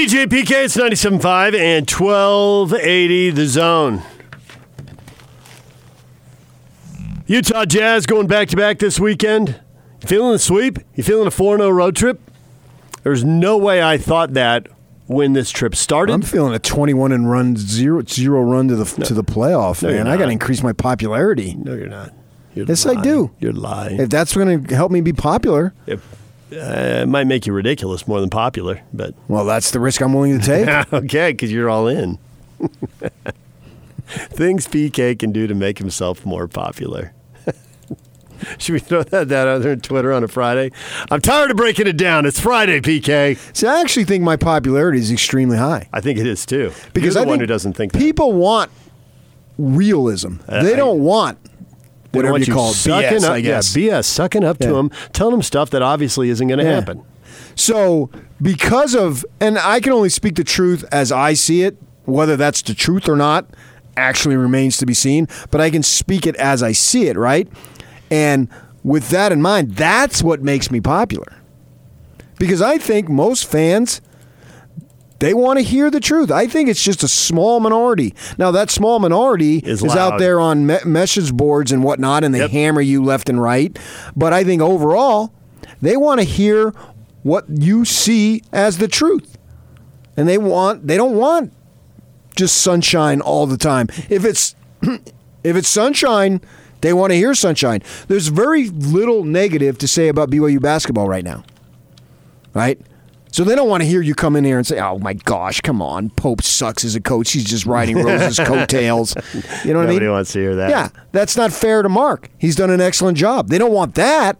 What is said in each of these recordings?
DJ PK, it's 97.5 and 1280 the zone. Utah Jazz going back to back this weekend. You feeling the sweep? You feeling a 4 0 road trip? There's no way I thought that when this trip started. I'm feeling a 21 and run zero zero run to the to the playoff, No, man. I got to increase my popularity. no, you're not. You're Yes, I do. You're lying. If that's going to help me be popular, It, uh, it might make you ridiculous more than popular, but well, that's the risk I'm willing to take. okay, because you're all in. Things PK can do to make himself more popular. Should we throw that, that out there on Twitter on a Friday? I'm tired of breaking it down. It's Friday, PK. See, I actually think my popularity is extremely high I think it is too. because you're I the one think who doesn't think that. people want realism. Uh, they I- don't want whatever want you call it, sucking BS. up, I guess. Yeah, BS, sucking up to them, telling them stuff that obviously isn't going to Yeah. happen. So, because of, and I can only speak the truth as I see it, whether that's the truth or not actually remains to be seen, but I can speak it as I see it, right? And with that in mind, that's what makes me popular. Because I think most fans, they want to hear the truth. I think it's just a small minority. Now, that small minority Is is, out there on me- message boards and whatnot, and they Yep. hammer you left and right. But I think overall, they want to hear what you see as the truth, and they want they don't want just sunshine all the time. If it's if it's sunshine, they want to hear sunshine. There's very little negative to say about BYU basketball right now, right? So they don't want to hear you come in here and say, "Oh my gosh, come on, Pope sucks as a coach. He's just riding Rose's coattails." You know what I mean? Nobody wants to hear that. Yeah, that's not fair to Mark. He's done an excellent job. They don't want that,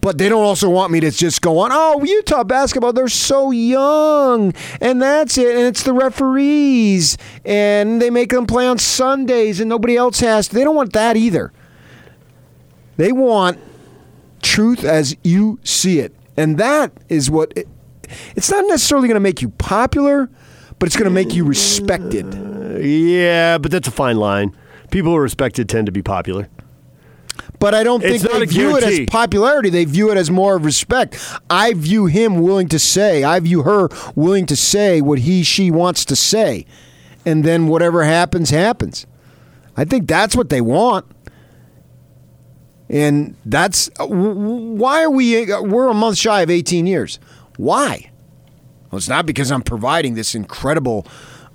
but they don't also want me to just go on. Oh, Utah basketball, they're so young, and that's it. And it's the referees, and they make them play on Sundays, and nobody else has. to. They don't want that either. They want truth as you see it, and that is what. It, it's not necessarily going to make you popular, but it's going to make you respected. Yeah, but that's a fine line. People who are respected tend to be popular. But I don't think they view it as popularity. They view it as more of respect. I view him willing to say, I view her willing to say what he, she wants to say. And then whatever happens, happens. I think that's what they want. And that's uh, why are we, uh, we're a month shy of 18 years. Why? Well, it's not because I'm providing this incredible.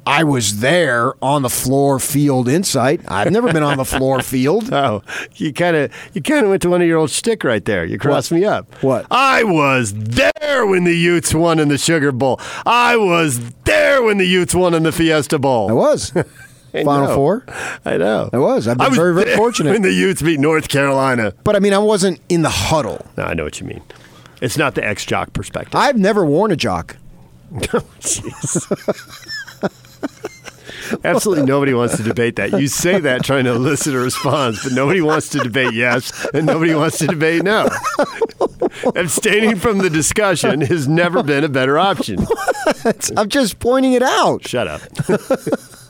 I was there on the floor field insight. I've never been on the floor field. Oh, you kind of you kind of went to one of your old stick right there. You crossed me up. What? I was there when the Utes won in the Sugar Bowl. I was there when the Utes won in the Fiesta Bowl. I was. I Final know. four. I know. I was. I've been I was very, very fortunate. when the Utes beat North Carolina. But I mean, I wasn't in the huddle. No, I know what you mean. It's not the ex jock perspective. I've never worn a jock. Oh, jeez. Absolutely nobody wants to debate that. You say that trying to elicit a response, but nobody wants to debate yes and nobody wants to debate no. Abstaining from the discussion has never been a better option. I'm just pointing it out. Shut up.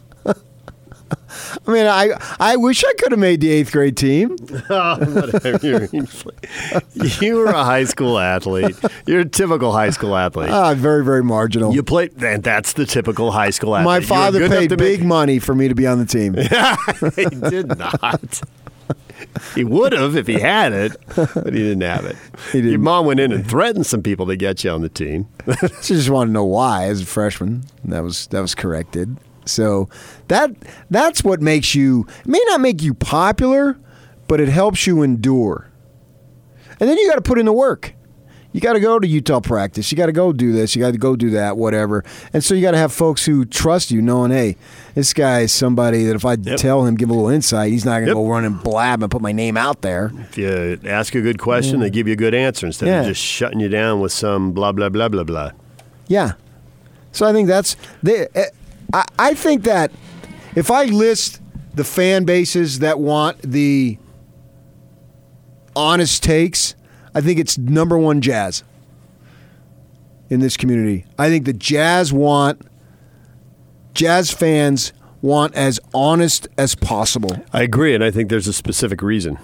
I mean, I I wish I could have made the eighth grade team. Oh, whatever. You're- were a high school athlete. You're a typical high school athlete. Ah, very very marginal. You played, and that's the typical high school athlete. My father paid big make- money for me to be on the team. he did not. He would have if he had it, but he didn't have it. Didn't. Your mom went in and threatened some people to get you on the team. she just wanted to know why as a freshman. That was that was corrected. So that that's what makes you may not make you popular, but it helps you endure. And then you got to put in the work. You got to go to Utah practice. You got to go do this. You got to go do that, whatever. And so you got to have folks who trust you, knowing, hey, this guy is somebody that if I Yep. tell him, give a little insight, he's not going to Yep. go run and blab and put my name out there. If you ask a good question, they give you a good answer instead of just shutting you down with some blah blah blah blah blah. Yeah. So I think that's they. eh, I I think that if I list the fan bases that want the honest takes, I think it's number one Jazz in this community. I think the Jazz want Jazz fans want as honest as possible. I agree, and I think there's a specific reason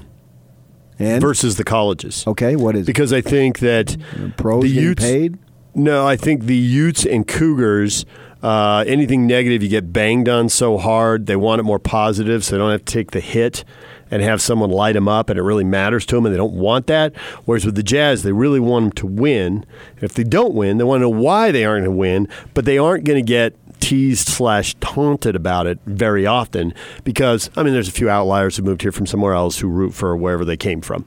And versus the colleges. okay, what is it? Because I think that pros the Utes, paid? No, I think the Utes and Cougars. Uh, anything negative, you get banged on so hard. They want it more positive, so they don't have to take the hit and have someone light them up, and it really matters to them, and they don't want that. Whereas with the Jazz, they really want them to win. If they don't win, they want to know why they aren't going to win, but they aren't going to get teased slash taunted about it very often because I mean, there's a few outliers who moved here from somewhere else who root for wherever they came from,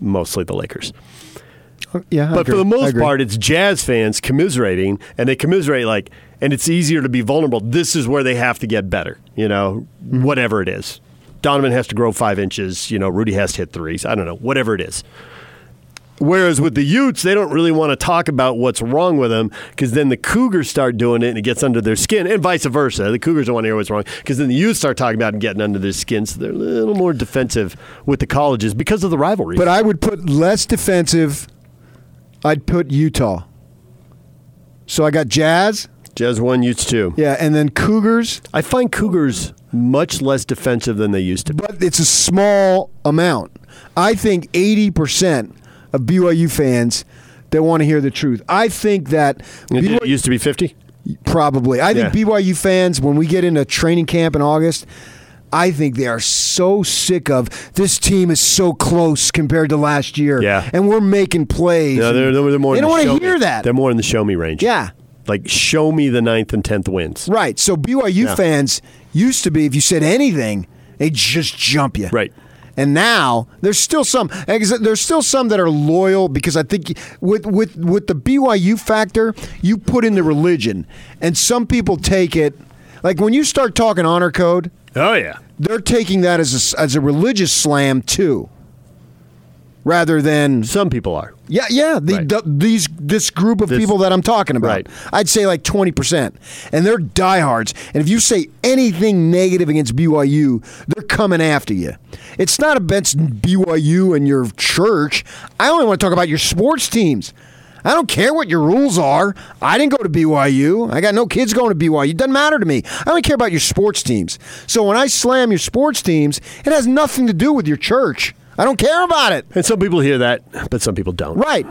mostly the Lakers. Yeah, I But agree. for the most part, it's Jazz fans commiserating, and they commiserate like, and it's easier to be vulnerable. This is where they have to get better, you know, whatever it is. Donovan has to grow five inches, you know, Rudy has to hit threes. I don't know, whatever it is. Whereas with the Utes, they don't really want to talk about what's wrong with them because then the Cougars start doing it and it gets under their skin, and vice versa. The Cougars don't want to hear what's wrong because then the Utes start talking about it and getting under their skin. So they're a little more defensive with the colleges because of the rivalry. But I would put less defensive. I'd put Utah. So I got Jazz, Jazz one, Utes two. yeah, and then Cougars, I find Cougars much less defensive than they used to be. but it's a small amount. I think 80% of BYU fans that want to hear the truth. I think that It BYU used to be 50? Probably. I think Yeah. BYU fans, when we get into training camp in August, I think they are so sick of this team is so close compared to last year. Yeah. And we're making plays. No, they're, they're more They don't the want to hear me- that. They're more in the show me range. Yeah. Like, show me the ninth and tenth wins. Right. So BYU Yeah. fans used to be, if you said anything, they just jump you. Right. And now there's still some. There's still some that are loyal because I think with with with the BYU factor, you put in the religion, and some people take it like when you start talking honor code, Oh, yeah. they're taking that as a, as a religious slam too, rather than Some people are. yeah, yeah. The, Right. the- these this group of This- people that I'm talking about, Right. I'd say like 20 percent, and they're diehards. And if you say anything negative against BYU, they're coming after you. It's not against BYU and your church. I only want to talk about your sports teams. I don't care what your rules are. I didn't go to BYU. I got no kids going to BYU. It doesn't matter to me. I only care about your sports teams. So when I slam your sports teams, it has nothing to do with your church. I don't care about it. And some people hear that, but some people don't. Right.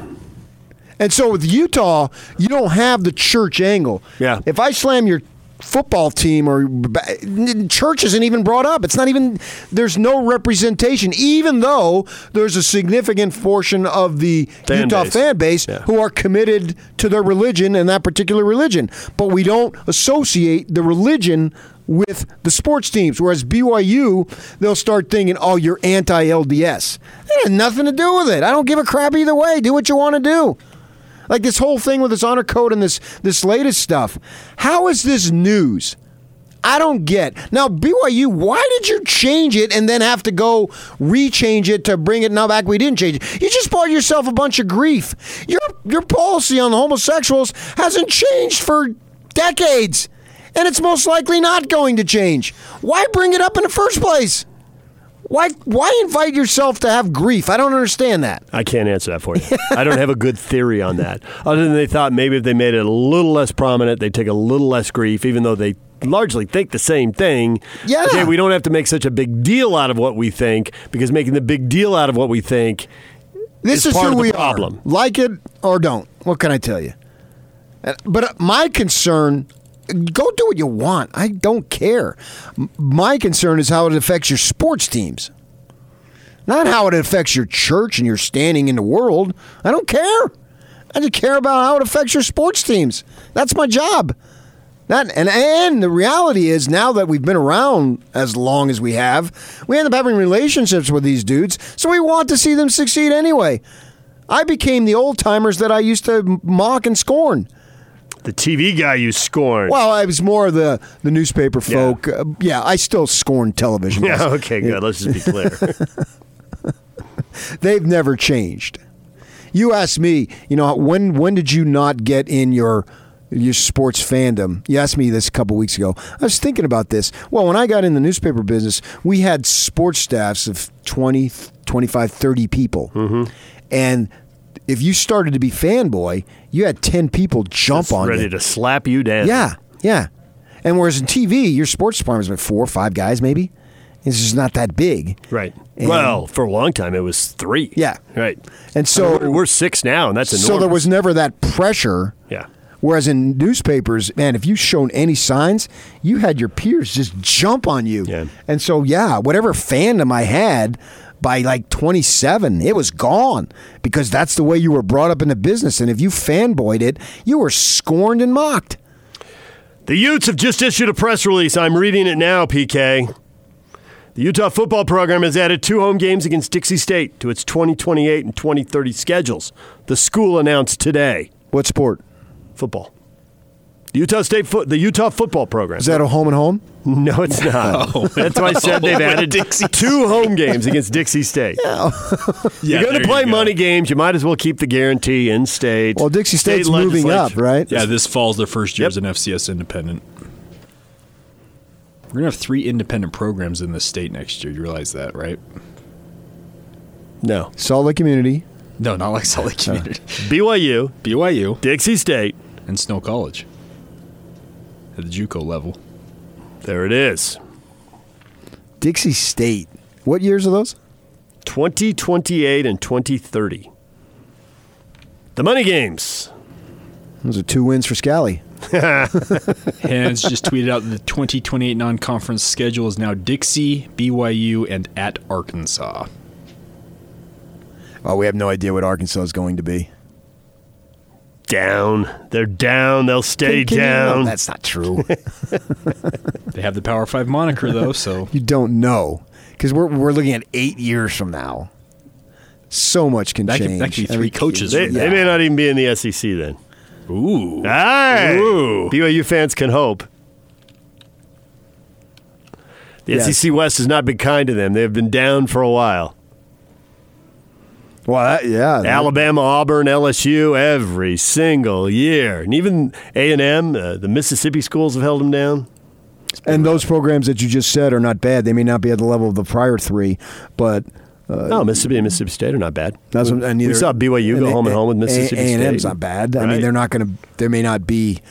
And so with Utah, you don't have the church angle. Yeah. If I slam your football team or church isn't even brought up. It's not even there's no representation even though there's a significant portion of the Fan Utah base. fan base Yeah. who are committed to their religion and that particular religion. But we don't associate the religion with the sports teams. Whereas BYU, they'll start thinking, oh, you're anti LDS. That has nothing to do with it. I don't give a crap either way. Do what you want to do. Like this whole thing with this honor code and this this latest stuff. How is this news? I don't get. Now BYU, why did you change it and then have to go rechange it to bring it now back? We didn't change it. You just bought yourself a bunch of grief. Your your policy on the homosexuals hasn't changed for decades, and it's most likely not going to change. Why bring it up in the first place? Why why invite yourself to have grief? I don't understand that. I can't answer that for you. I don't have a good theory on that. Other than they thought maybe if they made it a little less prominent, they'd take a little less grief, even though they largely think the same thing. Yeah. Okay, we don't have to make such a big deal out of what we think because making the big deal out of what we think This is is who we problem. are. Like it or don't. What can I tell you? But my concern, go do what you want. I don't care. My concern is how it affects your sports teams, not how it affects your church and your standing in the world. I don't care. I just care about how it affects your sports teams. That's my job. That and and the reality is now that we've been around as long as we have, we end up having relationships with these dudes, so we want to see them succeed anyway. I became the old timers that I used to mock and scorn. The TV guy you scorned. Well, I was more of the the newspaper Yeah. folk. Uh, yeah, I still scorn television. yeah, okay, good. Let's just be clear. They've never changed. You asked me, you know, when when did you not get in your your sports fandom? You asked me this a couple weeks ago. I was thinking about this. Well, when I got in the newspaper business, we had sports staffs of 20, 25, 30 people. Mm-hmm. And if you started to be fanboy, you had 10 people jump on you. Ready you. to slap you down. Yeah, yeah. And whereas in TV, your sports department's like four or five guys, maybe. It's just not that big. Right. And- well, for a long time it was three. Yeah. Right. And so we're, we're six now, and that's enormous. So there was never that pressure. Yeah. Whereas in newspapers, man, if you shown any signs, you had your peers just jump on you. Yeah. And so, yeah, whatever fandom I had by like 27, it was gone because that's the way you were brought up in the business. And if you fanboyed it, you were scorned and mocked. The Utes have just issued a press release. I'm reading it now, PK. The Utah football program has added two home games against Dixie State to its 2028 and 2030 schedules. The school announced today. What sport? Football. The Utah State foot, the Utah football program. Is that a home and home? no, it's not. Oh. That's why I said they've oh, added two home games against Dixie State. Yeah, You're going to play you go. money games. You might as well keep the guarantee in state. Well, Dixie State State's moving up, right? Yeah, this fall's their first year Yep. as an FCS independent. We're gonna have three independent programs in the state next year. You realize that, right? No. Salt Lake Community. No, not like Salt Lake uh, Community, BYU, BYU, Dixie State. and Snow College at the JUCO level. There it is. Dixie State. What years are those? 2028 and 2030. The money games. Those are two wins for Scally. Hans just tweeted out the 2028 non-conference schedule is now Dixie, BYU, and at Arkansas. Oh, we have no idea what Arkansas is going to be. Down. They're down. They'll stay Can- can you- down. no, that's not true. They have the Power Five moniker though, so you don't know because we're we're looking at eight years from now. So much can that change. could, that could be three mean, coaches. they, from they may not even be in the SEC then. Ooh, Hey! Ooh. BYU fans can hope. The Yes. SEC West has not been kind to them. They've been down for a while. Well, that, yeah. Alabama, Auburn, LSU, every single year, and even A and M, uh, the Mississippi schools have held them down. and those programs that you just said are not bad. They may not be at the level of the prior three, but no, Mississippi and Mississippi State are not bad. that's we, what, and we saw BYU go home and home with Mississippi A and M's State. not bad. I mean, they're not going to. They may not be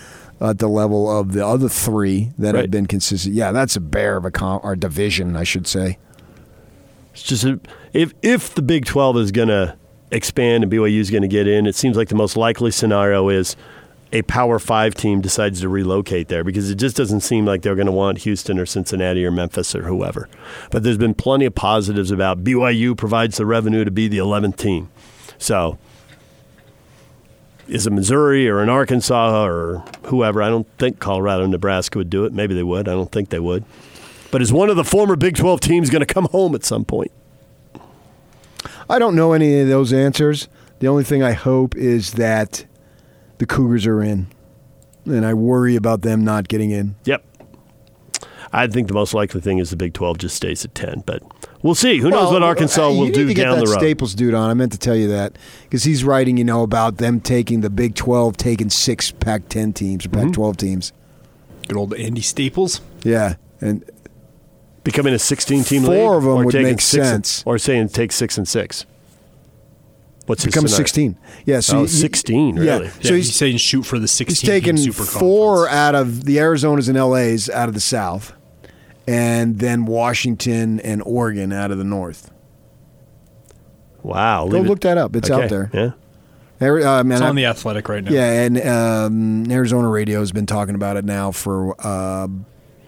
at the level of the other three that Right. have been consistent. Yeah, that's a bear of a com- or division, I should say. It's just a, if if the Big Twelve is going to expand and BYU is going to get in, it seems like the most likely scenario is a Power Five team decides to relocate there because it just doesn't seem like they're going to want Houston or Cincinnati or Memphis or whoever. But there's been plenty of positives about BYU provides the revenue to be the 11th team. So is it Missouri or an Arkansas or whoever? I don't think Colorado Nebraska would do it. Maybe they would. I don't think they would. But is one of the former Big 12 teams going to come home at some point? I don't know any of those answers. The only thing I hope is that the Cougars are in, and I worry about them not getting in. Yep. I think the most likely thing is the Big 12 just stays at 10, but we'll see. Who knows what Well, Arkansas will you do need to get down that the road. Staples dude on. I meant to tell you that because he's writing, you know, about them taking the Big Twelve, taking six Pac-10 teams or Mm-hmm. Pac-12 teams. good old Andy Staples. Yeah, and Becoming a 16 team Four league of 'em or would taking make six and- sense. or saying take 6 and 6. What's his become scenario? sixteen. Yeah, so Oh, you- 16, Yeah, really? Yeah, so he's, he's, saying shoot for the he's 16 taken team super four conference. out of the Arizonas and LA's out of the South, and then Washington and Oregon out of the North. Wow. Go leave it- look that up. It's Okay, out there. Yeah. Ari- uh, man, It's I- on the Athletic right now. Yeah, and um, Arizona Radio has been talking about it now for. Uh,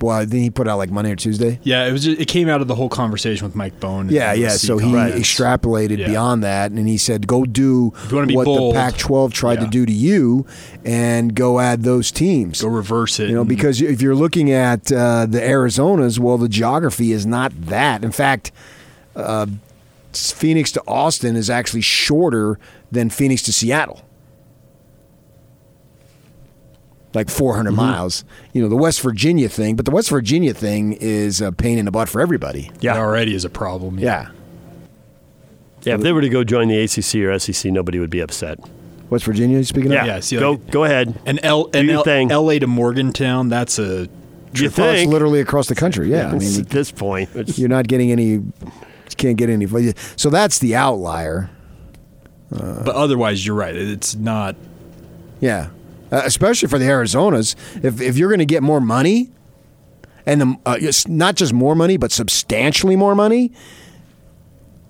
well, then he put out like Monday or Tuesday. Yeah, it was. It came out of the whole conversation with Mike Bohn. Yeah, yeah. So he conference. extrapolated Yeah. beyond that, and he said, "Go do If you wanna be what bold, the Pac-12 tried to do to you, and go add those teams." go reverse it. You know, because if you're looking at uh, the Arizonas, well, the geography is not that. In fact, uh, Phoenix to Austin is actually shorter than Phoenix to Seattle. Like 400 Mm-hmm. miles. You know, the West Virginia thing, but the West Virginia thing is a pain in the butt for everybody. it Yeah. already is a problem. Yeah. Yeah, if they were to go join the ACC or SEC, nobody would be upset. West Virginia, you speaking Yeah, of? Yeah, see, go like- go ahead. And L and L- thing. LA to Morgantown. That's a You Oh, it's think? literally across the country. Yeah. I mean, at this point, it's- you're not getting any, you can't get any. So that's the outlier. but otherwise, you're right. It's not. Yeah, uh, especially for the Arizonas. If if you're going to get more money, and the, uh, it's not just more money, but substantially more money.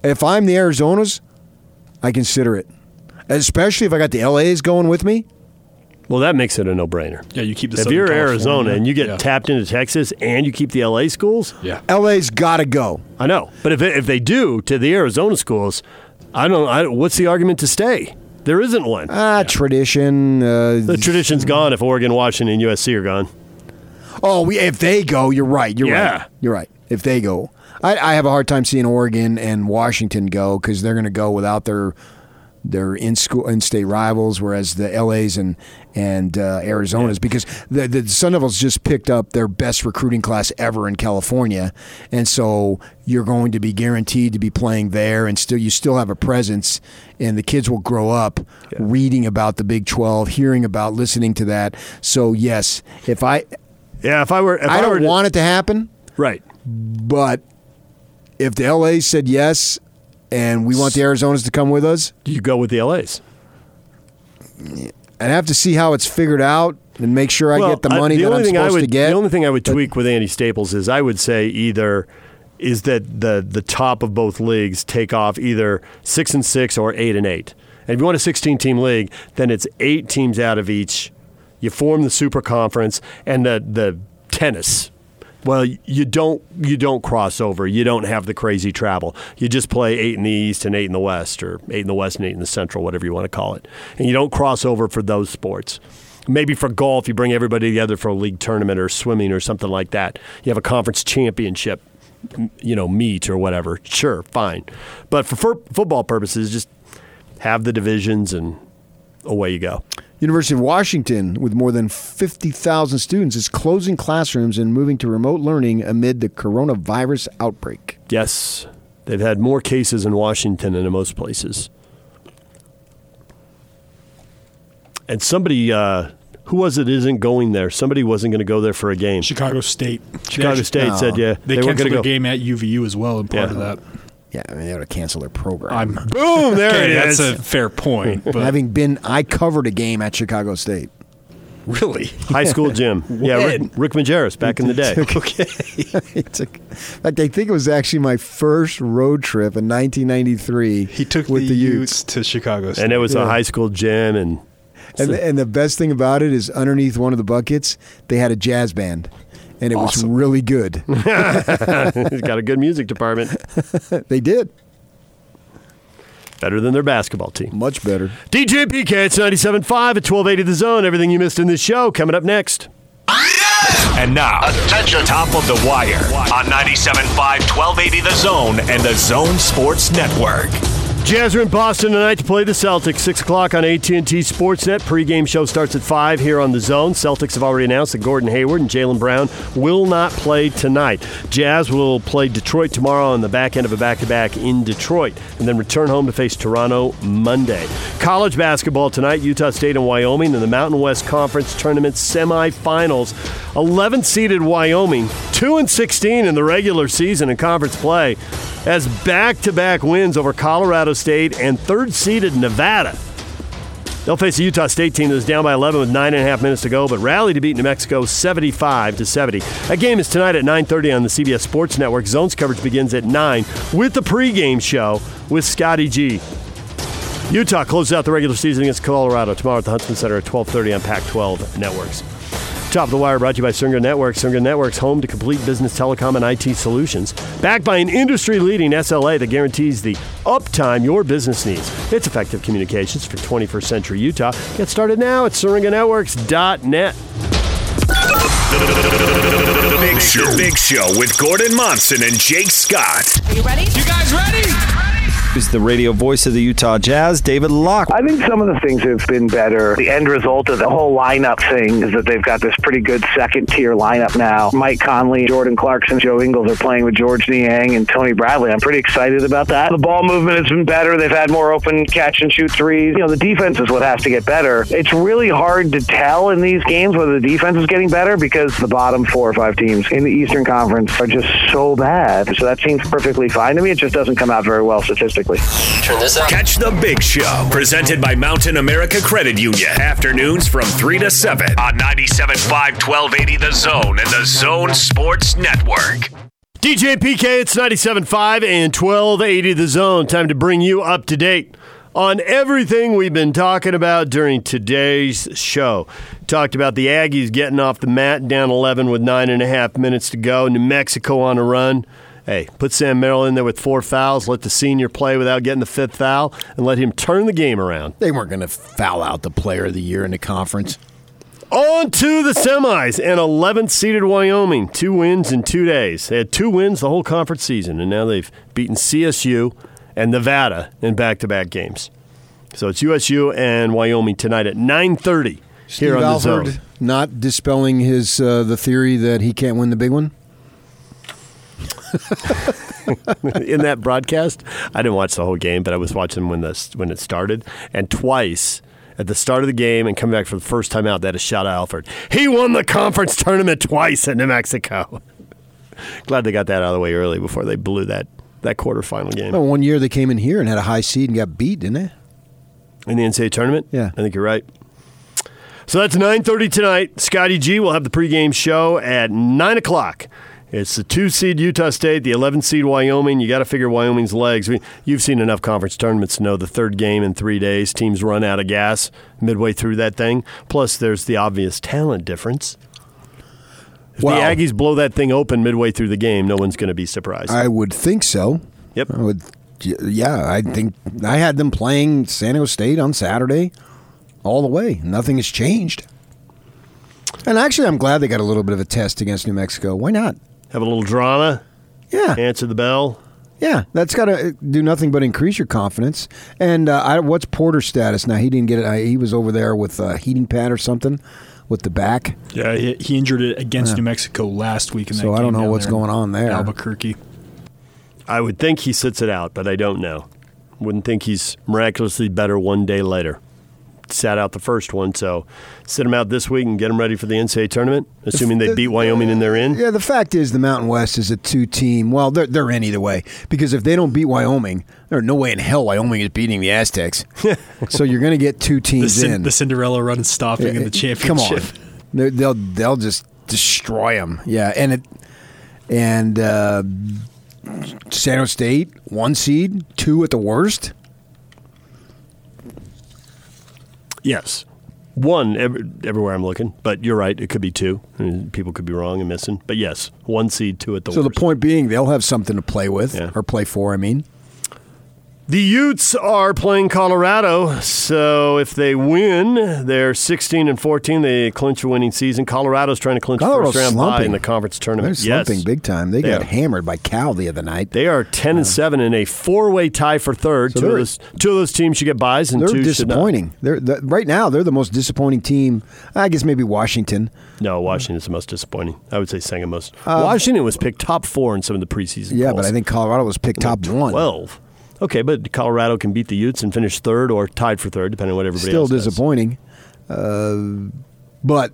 If I'm the Arizonas, I consider it, especially if I got the LA's going with me. Well, that makes it a no-brainer. Yeah, you keep the If Southern you're California. Arizona and you get yeah. tapped into Texas and you keep the LA schools, yeah. LA's got to go. I know. But if if they do to the Arizona schools, I don't. I, what's the argument to stay? There isn't one. Ah, tradition. Uh, the tradition's gone if Oregon, Washington, and USC are gone. oh, we, if they go, you're right. You're Yeah. right. You're right. If they go, I, I have a hard time seeing Oregon and Washington go because they're going to go without their their in school in state rivals, whereas the LA's and and uh, Arizona's because the the Sun Devils just picked up their best recruiting class ever in California, and so you're going to be guaranteed to be playing there, and still you still have a presence, and the kids will grow up reading about the Big Twelve, hearing about, listening to that. So yes, if I Yeah, if I were, if I were don't to- want it to happen, right. but if the LA said yes, and we want the Arizonas to come with us. Do you go with the LA's. I'd have to see how it's figured out and make sure I Well, get the money the that only I'm thing I would, to get. The only thing I would tweak with Andy Staples is I would say either is that the the top of both leagues take off either six and six or eight and eight. And if you want a 16 team league, then it's eight teams out of each. You form the super conference and the the tennis. Well, you don't you don't cross over. You don't have the crazy travel. You just play eight in the east and eight in the west, or eight in the west and eight in the central, whatever you want to call it. And you don't cross over for those sports. Maybe for golf, you bring everybody together for a league tournament or swimming or something like that. You have a conference championship, you know, meet or whatever. Sure, fine. But for fur- football purposes, just have the divisions and away you go. University of Washington, with more than 50,000 students, is closing classrooms and moving to remote learning amid the coronavirus outbreak. Yes, they've had more cases in Washington than in most places. And somebody, uh, who was it, isn't going there? Somebody wasn't going to go there for a game. Chicago State. Chicago They, State No. said, yeah, they, they, weren't canceled going to go. game at UVU as well, and part Yeah. of that. Yeah, I mean, they ought to cancel their program. I'm Boom, there okay, it that's a fair point, but Having been, I covered a game at Chicago State. really, High school gym. yeah, Rick, When? Rick Majerus back in the day. okay. He took- in fact, I think it was actually my first road trip in 1993. He took with the, the Utes to Chicago State. And it was Yeah. a high school gym, and And, and the best thing about it is underneath one of the buckets, they had a jazz band. And it was really good. he's got a good music department. they did. Better than their basketball team. Much better. DJ and PK, it's 97.5 at 1280 The Zone. Everything you missed in this show coming up next. And now, attention, top of the wire on 97.5, 1280 The Zone and the Zone Sports Network. Jazz are in Boston tonight to play the Celtics. Six o'clock on AT&T Sportsnet. Pre-game show starts at five here on the Zone. Celtics have already announced that Gordon Hayward and Jaylen Brown will not play tonight. Jazz will play Detroit tomorrow on the back end of a back-to-back in Detroit, and then return home to face Toronto Monday. College basketball tonight: Utah State and Wyoming in the Mountain West Conference Tournament semifinals. 11th seeded Wyoming, two and 16 in the regular season in conference play as back-to-back wins over Colorado State and third-seeded Nevada. They'll face a Utah State team that was down by 11 with nine and a half minutes to go, but rallied to beat New Mexico 75 to 70. That game is tonight at 9:30 on the CBS Sports Network. Zones coverage begins at 9 with the pregame show with Scotty G. Utah closes out the regular season against Colorado tomorrow at the Huntsman Center at 12:30 on Pac-12 networks. Top of the Wire brought to you by Syringa Networks. Syringa Networks, home to complete business telecom and IT solutions. Backed by an industry leading SLA that guarantees the uptime your business needs. It's effective communications for 21st century Utah. Get started now at SyringaNetworks.net. The Big Show. Big Show with Gordon Monson and Jake Scott. Are you ready? You guys ready? Is the radio voice of the Utah Jazz, David Locke. I think some of the things have been better. The end result of the whole lineup thing is that they've got this pretty good second tier lineup now. Mike Conley, Jordan Clarkson, Joe Ingles are playing with Georges Niang and Tony Bradley. I'm pretty excited about that. The ball movement has been better. They've had more open catch and shoot threes. You know, the defense is what has to get better. It's really hard to tell in these games whether the defense is getting better because the bottom four or five teams in the Eastern Conference are just so bad. So that seems perfectly fine to me. It just doesn't come out very well statistically. Turn this up. Catch the Big Show, presented by Mountain America Credit Union. Afternoons from 3 to 7 on 97.5, 1280 The Zone and the Zone Sports Network. DJ PK, it's 97.5 and 1280 The Zone. Time to bring you up to date on everything we've been talking about during today's show. Talked about the Aggies getting off the mat down 11 with nine and a half minutes to go. New Mexico on a run. Hey, put Sam Merrill in there with four fouls, let the senior play without getting the fifth foul, and let him turn the game around. They weren't going to foul out the player of the year in the conference. On to the semis and 11th seeded Wyoming. Two wins in two days. They had two wins the whole conference season, and now they've beaten CSU and Nevada in back-to-back games. So it's USU and Wyoming tonight at 9:30 here on the Alford zone. not dispelling his uh, the theory that he can't win the big one. in that broadcast, I didn't watch the whole game, but I was watching when the when it started, and twice at the start of the game and coming back for the first time out, they had a shot at Alford. He won the conference tournament twice in New Mexico. Glad they got that out of the way early before they blew that that quarterfinal game Oh, one year they came in here and had a high seed and got beat, didn't they? in the NCAA tournament. Yeah. I think you're right. So that's 9:30 tonight. Scotty G will have the pregame show at nine o'clock. It's the two seed Utah State, the 11 seed Wyoming. You got to figure Wyoming's legs. We, you've seen enough conference tournaments to know the third game in three days. Teams run out of gas midway through that thing. Plus, there's the obvious talent difference. If the Aggies blow that thing open midway through the game, no one's going to be surprised. I would think so. Yep. I would. Yeah, I think I had them playing San Diego State on Saturday, all the way. Nothing has changed. And actually, I'm glad they got a little bit of a test against New Mexico. Why not? Have a little drama. Yeah, Answer the bell. yeah. That's got to uh, do nothing but increase your confidence. And uh, I, what's Porter's status now? He didn't get it. I, he was over there with a heating pad or something with the back. Yeah, he, he injured it against New Mexico last week. In So that I don't know down what's there in going on there. Albuquerque. I would think he sits it out, but I don't know. Wouldn't think he's miraculously better one day later. Sat out the first one, so sit them out this week and get them ready for the NCAA tournament, assuming they beat Wyoming and they're in. Yeah, the fact is the Mountain West is a two team. Well, they're, they're in either way because if they don't beat Wyoming, there's no way in hell Wyoming is beating the Aztecs. so you're going to get two The, teams Cin- in. the Cinderella run and stopping in the championship. Come on, They're- they'll they'll just destroy them. Yeah, and it and uh, San Jose State one seed, two at the worst. Yes. One every, everywhere I'm looking, but you're right. It could be two. I mean, People could be wrong and missing. But yes, one seed, two at the So worst. the point being, they'll have something to play with Yeah. or play for. I mean, The Utes are playing Colorado, so if they win, they're 16 and 14. They clinch a winning season. Colorado's trying to clinch Colorado's first round bye slumping. in the conference tournament. they're tournament. slumping yes, big time. They They got are. hammered by Cal the other night. They are 10 and 7 in a four way tie for third. So two, of those, two of those teams should get byes, and They're two should not. disappointing. They're the, right now. They're the most disappointing team. I guess maybe Washington. No, Washington's the most disappointing. I would say second most. Washington was picked top four in some of the preseason. Uh, Yeah, polls. but I think Colorado was picked top one. 12. Okay, but Colorado can beat the Utes and finish third or tied for third, depending on what everybody Still else does. disappointing. Uh, but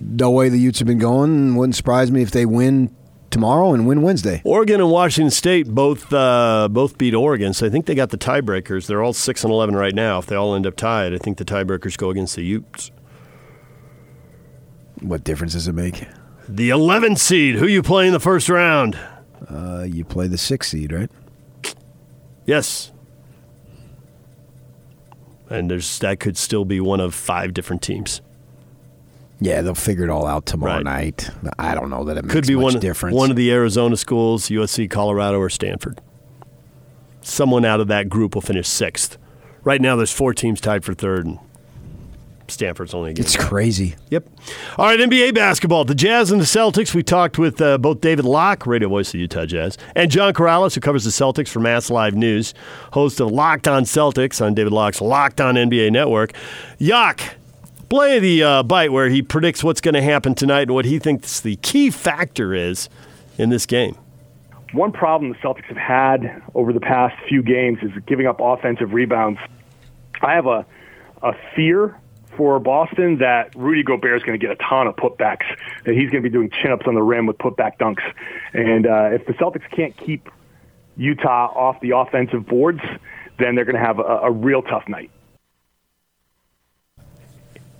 the way the Utes have been going, wouldn't surprise me if they win tomorrow and win Wednesday. Oregon and Washington State both uh, both beat Oregon, so I think they got the tiebreakers. They're all six and eleven right now. If they all end up tied, I think the tiebreakers go against the Utes. What difference does it make? The 11 seed. Who you play in the first round? Uh, you play the six seed, right? Yes. And there's that could still be one of five different teams. Yeah, they'll figure it all out tomorrow Right. night. I don't know that it makes Could be one difference. one of the Arizona schools, USC, Colorado, or Stanford. Someone out of that group will finish sixth. Right now, there's four teams tied for third, and Stanford's only a game. it's crazy. Yep. All right, NBA basketball. The Jazz and the Celtics. We talked with uh, both David Locke, radio voice of the Utah Jazz, and John Karalis, who covers the Celtics for Mass Live News, host of Locked On Celtics on David Locke's Locked On NBA Network. Yak, play the uh, bite where he predicts what's going to happen tonight and what he thinks the key factor is in this game. One problem the Celtics have had over the past few games is giving up offensive rebounds. I have a a fear for Boston that Rudy Gobert is going to get a ton of putbacks, that he's going to be doing chin ups on the rim with putback dunks. And uh, if the Celtics can't keep Utah off the offensive boards, then they're going to have a, a real tough night.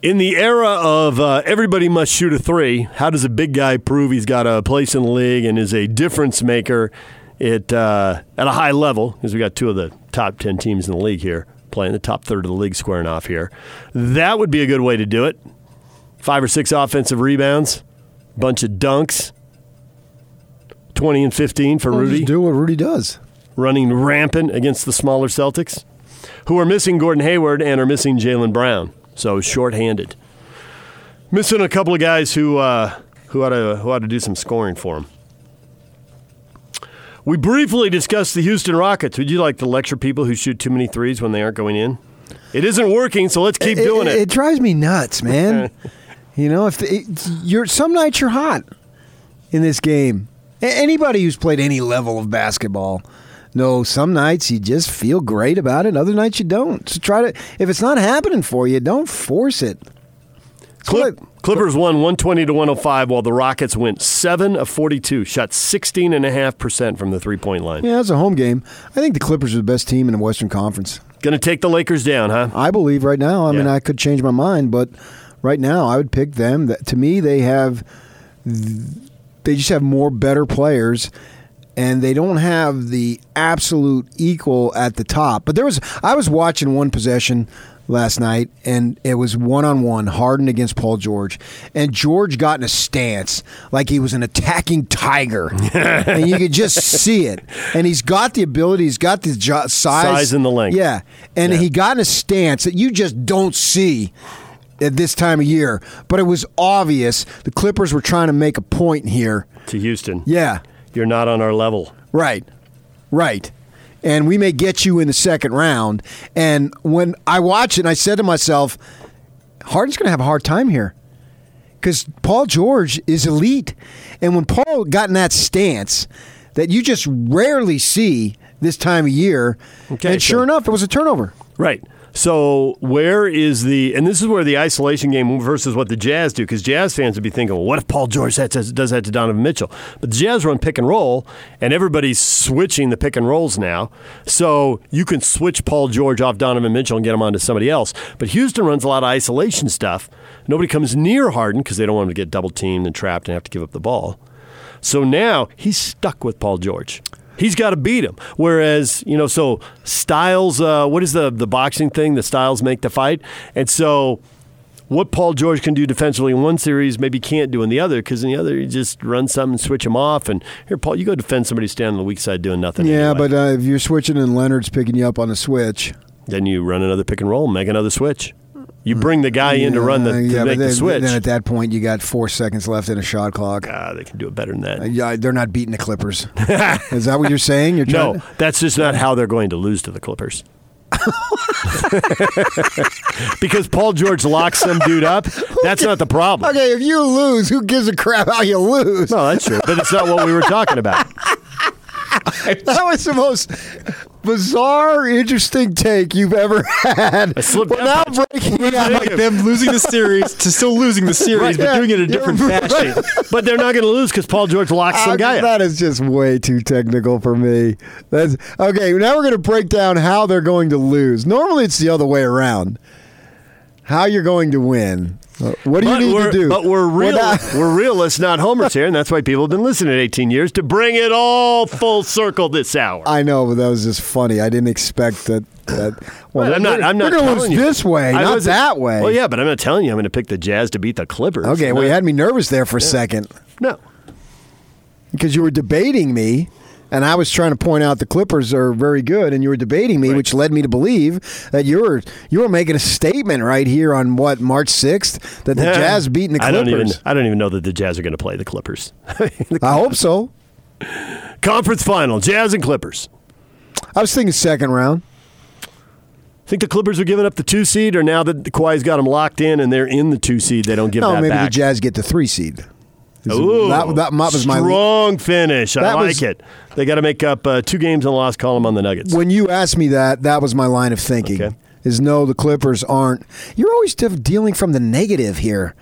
In the era of uh, everybody must shoot a three, how does a big guy prove he's got a place in the league and is a difference maker at, uh, at a high level? Because we got two of the top 10 teams in the league here playing the top third of the league squaring off here. That would be a good way to do it. Five or six offensive rebounds, bunch of dunks, 20 and 15 for Well, Rudy do what Rudy does. running rampant against the smaller Celtics, who are missing Gordon Hayward and are missing Jaylen Brown. So shorthanded. Missing a couple of guys who uh, who ought to who ought to do some scoring for him. We briefly discussed the Houston Rockets. Would you like to lecture people who shoot too many threes when they aren't going in? It isn't working, so let's keep doing it. It drives me nuts, man. you know, if it, you're some nights you're hot in this game. A- Anybody who's played any level of basketball no, some nights you just feel great about it. Other nights you don't. So try to. If it's not happening for you, don't force it. Clip, Clippers won 120 to 105, while the Rockets went 7 of 42, shot 16.5% from the three point line. Yeah, it's a home game. I think the Clippers are the best team in the Western Conference. Going to take the Lakers down, huh? I believe right now. I mean, I could change my mind, but right now I would pick them. That to me, they have they just have more better players, and they don't have the absolute equal at the top. But there was I was watching one possession last night, and it was one on one Harden against Paul George, and George got in a stance like he was an attacking tiger, and you could just see it. And he's got the ability, he's got the jo- size, Size and the length. Yeah, and Yeah. he got in a stance that you just don't see at this time of year. But it was obvious the Clippers were trying to make a point here. To Houston. Yeah, You're not on our level. right, right. And we may get you in the second round. And when I watched it, I said to myself, Harden's going to have a hard time here because Paul George is elite. And when Paul got in that stance that you just rarely see this time of year, Okay, and sure so- enough, it was a turnover. Right. So where is the and this is where the isolation game versus what the Jazz do because Jazz fans would be thinking, well, what if Paul George does, that to Donovan Mitchell? But the Jazz run pick and roll, and everybody's switching the pick and rolls now. So you can switch Paul George off Donovan Mitchell and get him onto somebody else. But Houston runs a lot of isolation stuff. Nobody comes near Harden because they don't want him to get double teamed and trapped and have to give up the ball. So now he's stuck with Paul George. He's got to beat him. Whereas, you know, so Styles, uh, what is the the boxing thing? The Styles make the fight, and so what Paul George can do defensively in one series, maybe can't do in the other because in the other you just run something, switch him off, and here, Paul, you go defend somebody standing on the weak side doing nothing. Yeah, anyway. but uh, if you're switching and Leonard's picking you up on the switch, then you run another pick and roll, make another switch. You bring the guy in to run the to yeah, make then, the switch. Then at that point, you got four seconds left in a shot clock. ah, they can do it better than that. Uh, yeah, they're not beating the Clippers. Is that what you're saying? You're No, that's just not how they're going to lose to the Clippers. because Paul George locks some dude up. That's not the problem. Okay, if you lose, who gives a crap how you lose? No, that's true. But it's not what we were talking about. That was the most bizarre, interesting take you've ever had. A slip We're down now breaking it Yeah, up. like them losing the series to still losing the series, but yeah. doing it in a different Yeah, fashion. But they're not going to lose because Paul George locks some Uh, guy up. that is just way too technical for me. That's okay. Now we're going to break down how they're going to lose. Normally, it's the other way around. How you're going to win. What do you need we're, to do? but we're real. not- we're realists, not homers here, and that's why people have been listening 18 years to bring it all full circle this hour. I know, but that was just funny. I didn't expect that. that well, Well, I'm not. I'm not We're going to lose you. this way, I not that way. Well, yeah, but I'm not telling you. I'm going to pick the Jazz to beat the Clippers. Okay, well, you had me nervous there for a second no. because you were debating me, and I was trying to point out the Clippers are very good, and you were debating me, which led me to believe that you were you were making a statement right here on what March sixth that the Yeah. Jazz beating the I Clippers. don't even. I don't even know that the Jazz are going to play the Clippers. I hope so. Conference final: Jazz and Clippers. I was thinking second round. Think the Clippers are giving up the two seed, or now that Kawhi's got them locked in and they're in the two seed, they don't give No, that maybe back. the Jazz get the three seed. Ooh, that, that, was my strong finish. I like was- it. They got to make up uh, two games in the loss column on the Nuggets. when you asked me that. That was my line of thinking. Okay. Is no, the Clippers aren't. You're always de- dealing from the negative here.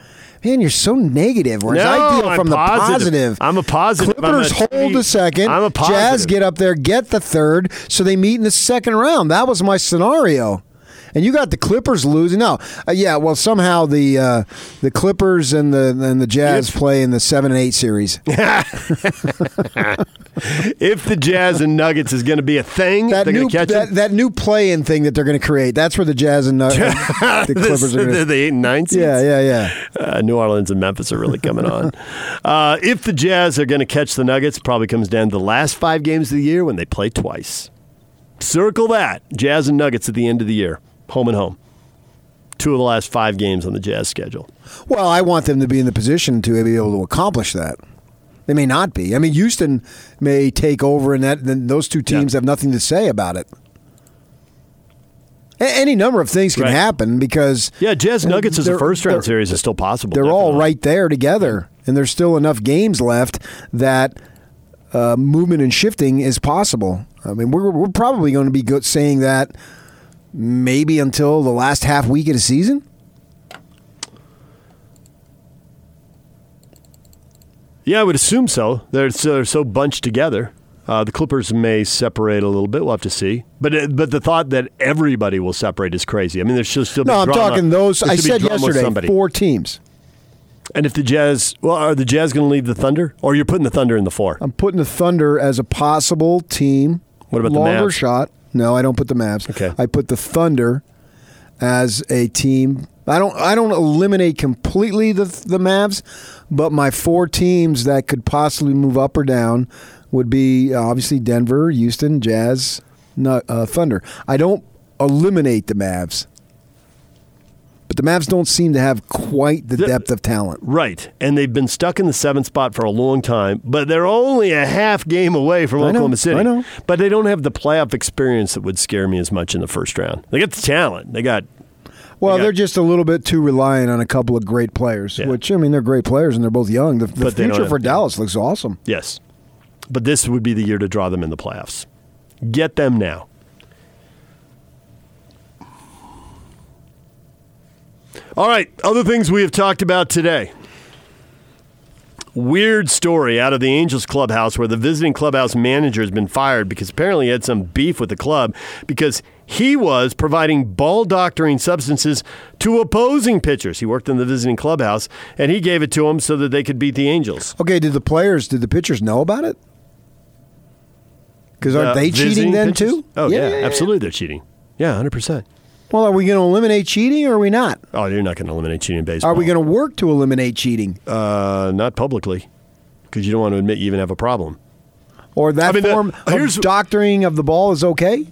Man, you're so negative. Whereas No, I deal I'm from the positive. positive. I'm a positive. Clippers a hold the second. I'm a positive. Jazz get up there, get the third, so they meet in the second round. That was my scenario. And you got the Clippers losing. No, uh, yeah. Well, somehow the uh, the Clippers and the and the Jazz play in the seven and eight series. If the Jazz and Nuggets is going to be a thing, That new catch that, that new play-in thing that they're going to create. That's where the Jazz and Nuggets, the Clippers are. the, Gonna, the eight and nine seeds. yeah, yeah, yeah. Uh, New Orleans and Memphis are really coming on. Uh, if the Jazz are going to catch the Nuggets, probably comes down to the last five games of the year when they play twice. Circle that. Jazz and Nuggets at the end of the year, home and home. Two of the last five games on the Jazz schedule. Well, I want them to be in the position to be able to accomplish that. They may not be. I mean, Houston may take over, and that then those two teams Yeah. have nothing to say about it. A- any number of things can Right. happen because Yeah, Jazz Nuggets as a first round series is still possible. they're all definitely. right there together, and there's still enough games left that uh, movement and shifting is possible. I mean, we're we're probably going to be good saying that maybe until the last half week of the season. Yeah, I would assume so. They're so, they're so bunched together. Uh, the Clippers may separate a little bit. We'll have to see. But it, but the thought that everybody will separate is crazy. I mean, there should still be No, I'm drama. talking those. I said yesterday four teams. And if the Jazz, well, are the Jazz going to leave the Thunder, or you're putting the Thunder in the four? I'm putting the Thunder as a possible team. What about the longer Mavs? shot? No, I don't put the Mavs. Okay. I put the Thunder as a team. I don't. I don't eliminate completely the the Mavs, but my four teams that could possibly move up or down would be uh, obviously Denver, Houston, Jazz, uh, Thunder. I don't eliminate the Mavs, but the Mavs don't seem to have quite the depth of talent. Right, and they've been stuck in the seventh spot for a long time, but they're only a half game away from I know, Oklahoma City. I know. But they don't have the playoff experience that would scare me as much in the first round. They got the talent. They got Well, they're just a little bit too reliant on a couple of great players, Yeah. which I mean they're great players and they're both young. The, the they future for Dallas looks awesome. yes, but this would be the year to draw them in the playoffs. Get them now. All right, other things we have talked about today. Weird story out of the Angels clubhouse where the visiting clubhouse manager has been fired because apparently he had some beef with the club because he was providing ball doctoring substances to opposing pitchers. He worked in the visiting clubhouse and he gave it to them so that they could beat the Angels. Okay, did the players, did the pitchers know about it? Because aren't Uh, they cheating then pitchers? too? Oh, yeah, absolutely they're cheating. Yeah, 100%. Well, are we going to eliminate cheating or are we not? Oh, you're not going to eliminate cheating in baseball. Are we going to work to eliminate cheating? Uh, not publicly because you don't want to admit you even have a problem. Or that I mean, form of doctoring of the ball is okay?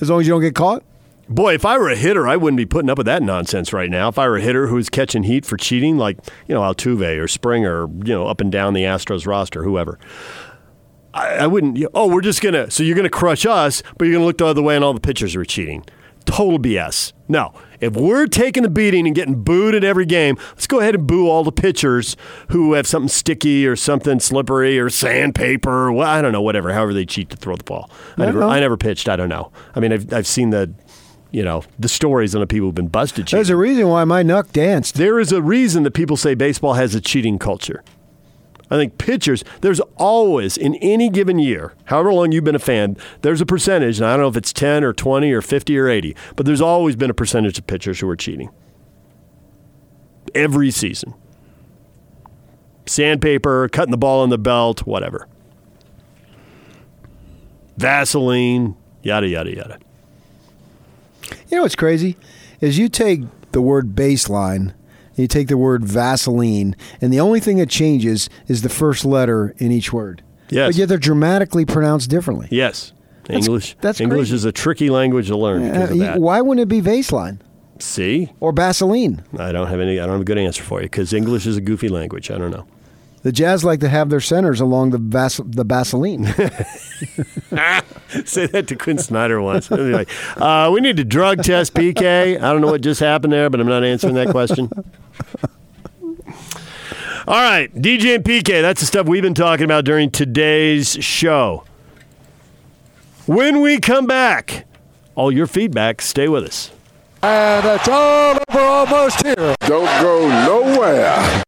As long as you don't get caught? Boy, if I were a hitter, I wouldn't be putting up with that nonsense right now. If I were a hitter who's catching heat for cheating, like you know Altuve or Springer, you know up and down the Astros roster, whoever, I, I wouldn't. You oh, we're just gonna. So you're gonna crush us, but you're gonna look the other way, and all the pitchers are cheating. Total BS. No, if we're taking a beating and getting booed at every game, let's go ahead and boo all the pitchers who have something sticky or something slippery or sandpaper. Well, I don't know, whatever. However they cheat to throw the ball. I, I never, know. I never pitched. I don't know. I mean, I've, I've seen the, you know, the stories on the people who've been busted cheating. There's a reason why my nuck danced. there is a reason that people say baseball has a cheating culture. I think pitchers, there's always, in any given year, however long you've been a fan, there's a percentage, and I don't know if it's 10 or 20 or 50 or 80, but there's always been a percentage of pitchers who are cheating. Every season. Sandpaper, cutting the ball on the belt, whatever. Vaseline, yada, yada, yada. You know what's crazy? Is you take the word baseline, you take the word Vaseline, and the only thing that changes is the first letter in each word. Yes. But yet they're dramatically pronounced differently. Yes. English. that's English crazy. is a tricky language to learn Uh, why wouldn't it be Vaseline See? or Vaseline? I don't have any. I don't have a good answer for you because English is a goofy language. I don't know. The Jazz like to have their centers along the Vas- the Vaseline. Say that to Quin Snyder once. He'll be like, uh, we need to drug test PK. I don't know what just happened there, but I'm not answering that question. All right, DJ and PK. That's the stuff we've been talking about during today's show. When we come back, all your feedback. Stay with us. And it's all over almost here. Don't go nowhere.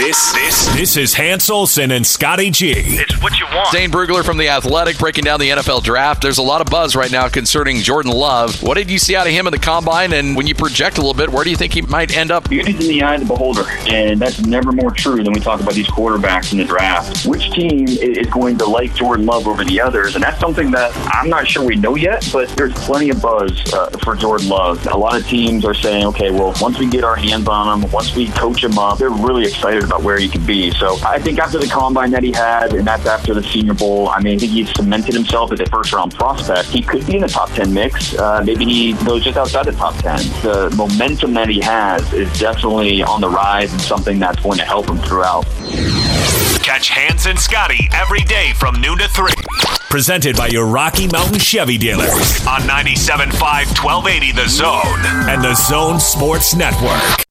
This this this is Hans Olsen and Scotty G. It's what you want. Dane Brugler from The Athletic breaking down the NFL draft. There's a lot of buzz right now concerning Jordan Love. What did you see out of him in the combine? And when you project a little bit, where do you think he might end up? Beauty's in the eye of the beholder, and that's never more true than we talk about these quarterbacks in the draft. Which team is going to like Jordan Love over the others? And that's something that I'm not sure we know yet, but there's plenty of buzz uh, for Jordan Love. A lot of teams are saying, okay, well, once we get our hands on him, once we coach him up, they're really excited about where he could be. So I think after the combine that he had, and that's after the Senior Bowl, I mean, I think he's cemented himself as a first round prospect. He could be in the top 10 mix. Uh, maybe he goes just outside the top 10. The momentum that he has is definitely on the rise and something that's going to help him throughout. Catch Hans and Scotty every day from noon to 3. Presented by your Rocky Mountain Chevy dealers on 97.5 1280 The Zone and The Zone Sports Network.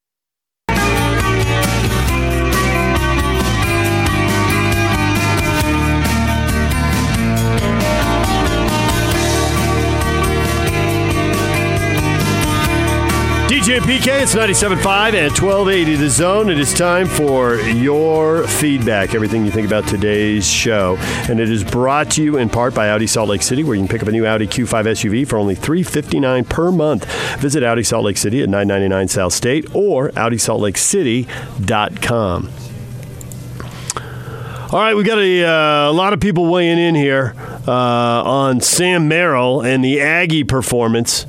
And PK, it's 97.5 and 1280 The Zone. It is time for your feedback, everything you think about today's show. And it is brought to you in part by Audi Salt Lake City, where you can pick up a new Audi Q5 SUV for only 359 per month. Visit Audi Salt Lake City at 999 South State or AudiSaltLakeCity.com. All right, we got a, uh, a lot of people weighing in here uh, on Sam Merrill and the Aggie performance.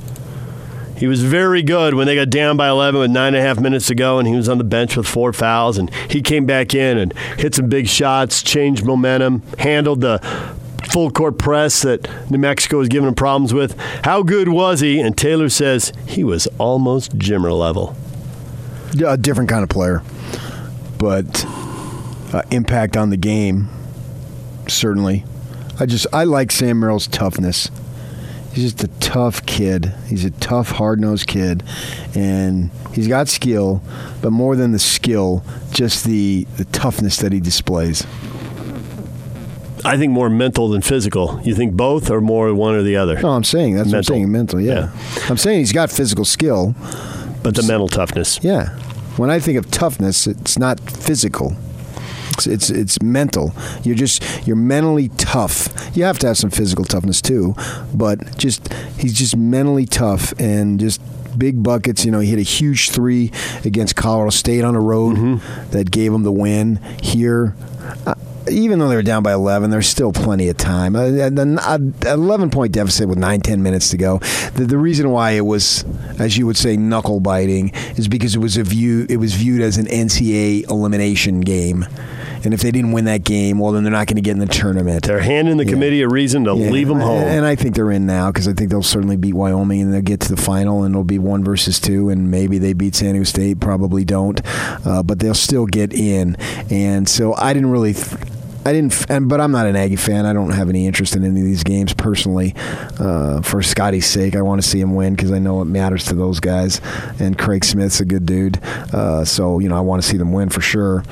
He was very good when they got down by 11 with nine and a half minutes to go, and he was on the bench with four fouls. And he came back in and hit some big shots, changed momentum, handled the full court press that New Mexico was giving him problems with. How good was he? And Taylor says he was almost Jimmer level. Yeah, a different kind of player, but uh, impact on the game certainly. I just I like Sam Merrill's toughness. He's just a tough kid. He's a tough, hard nosed kid, and he's got skill, but more than the skill, just the the toughness that he displays. I think more mental than physical. You think both or more one or the other? No, I'm saying that's what I'm saying. Mental, yeah. I'm saying he's got physical skill, But the mental toughness. Yeah. When I think of toughness, it's not physical. It's, it's it's mental. You're just you're mentally tough. You have to have some physical toughness too, but just he's just mentally tough and just big buckets. You know, he hit a huge three against Colorado State on the road that gave him the win. Here, uh, even though they were down by 11, there's still plenty of time. Uh, then, uh, 11 point deficit with 9, 10 minutes to go. The, the reason why it was, as you would say, knuckle biting is because it was a view. It was viewed as an NCAA elimination game. And if they didn't win that game, well, then they're not going to get in the tournament. They're handing the committee a reason to Yeah. leave them home. And I think they're in now because I think they'll certainly beat Wyoming and they'll get to the final and it'll be one versus two and maybe they beat San Diego State, probably don't, uh, but they'll still get in. And so I didn't really. I didn't, and, but I'm not an Aggie fan. I don't have any interest in any of these games personally. Uh, for Scotty's sake, I want to see him win because I know it matters to those guys. And Craig Smith's a good dude, uh, so you know I want to see them win for sure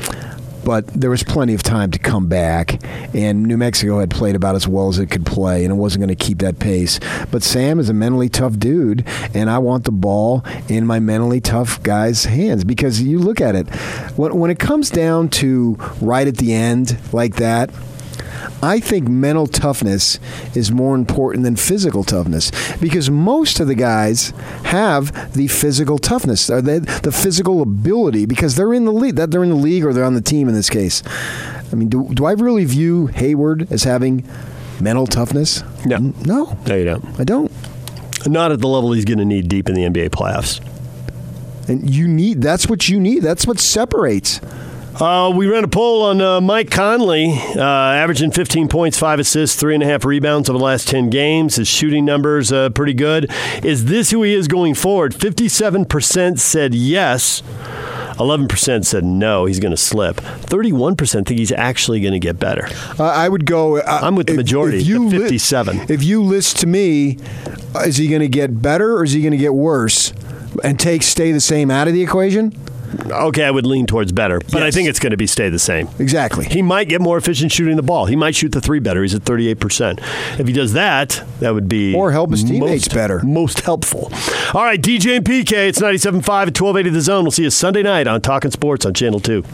but there was plenty of time to come back, and New Mexico had played about as well as it could play, and it wasn't going to keep that pace. But Sam is a mentally tough dude, and I want the ball in my mentally tough guy's hands because you look at it when, when it comes down to right at the end like that. I think mental toughness is more important than physical toughness because most of the guys have the physical toughness, or the, the physical ability because they're in the league. That they're in the league or they're on the team in this case. I mean, do, do I really view Hayward as having mental toughness? No. No, no, you don't. I don't. Not at the level he's going to need deep in the NBA playoffs. And you need that's what you need. That's what separates. Uh, we ran a poll on uh, Mike Conley, uh, averaging 15 points, five assists, three and a half rebounds over the last 10 games. His shooting numbers uh, pretty good. Is this who he is going forward? 57% said yes. 11% said no, he's going to slip. 31% think he's actually going to get better. Uh, I would go. Uh, I'm with the if- majority, If you the li- 57. if you list to me, uh, is he going to get better or is he going to get worse? And take stay the same out of the equation? Okay, I would lean towards better, but I think it's going to be stay the same. Exactly. He might get more efficient shooting the ball. He might shoot the three better. He's at 38%. If he does that, that would be Or help his teammates most, better. Most helpful. All right, DJ and PK, it's 97.5 at 1280 The Zone. We'll see you Sunday night on Talking Sports on Channel 2.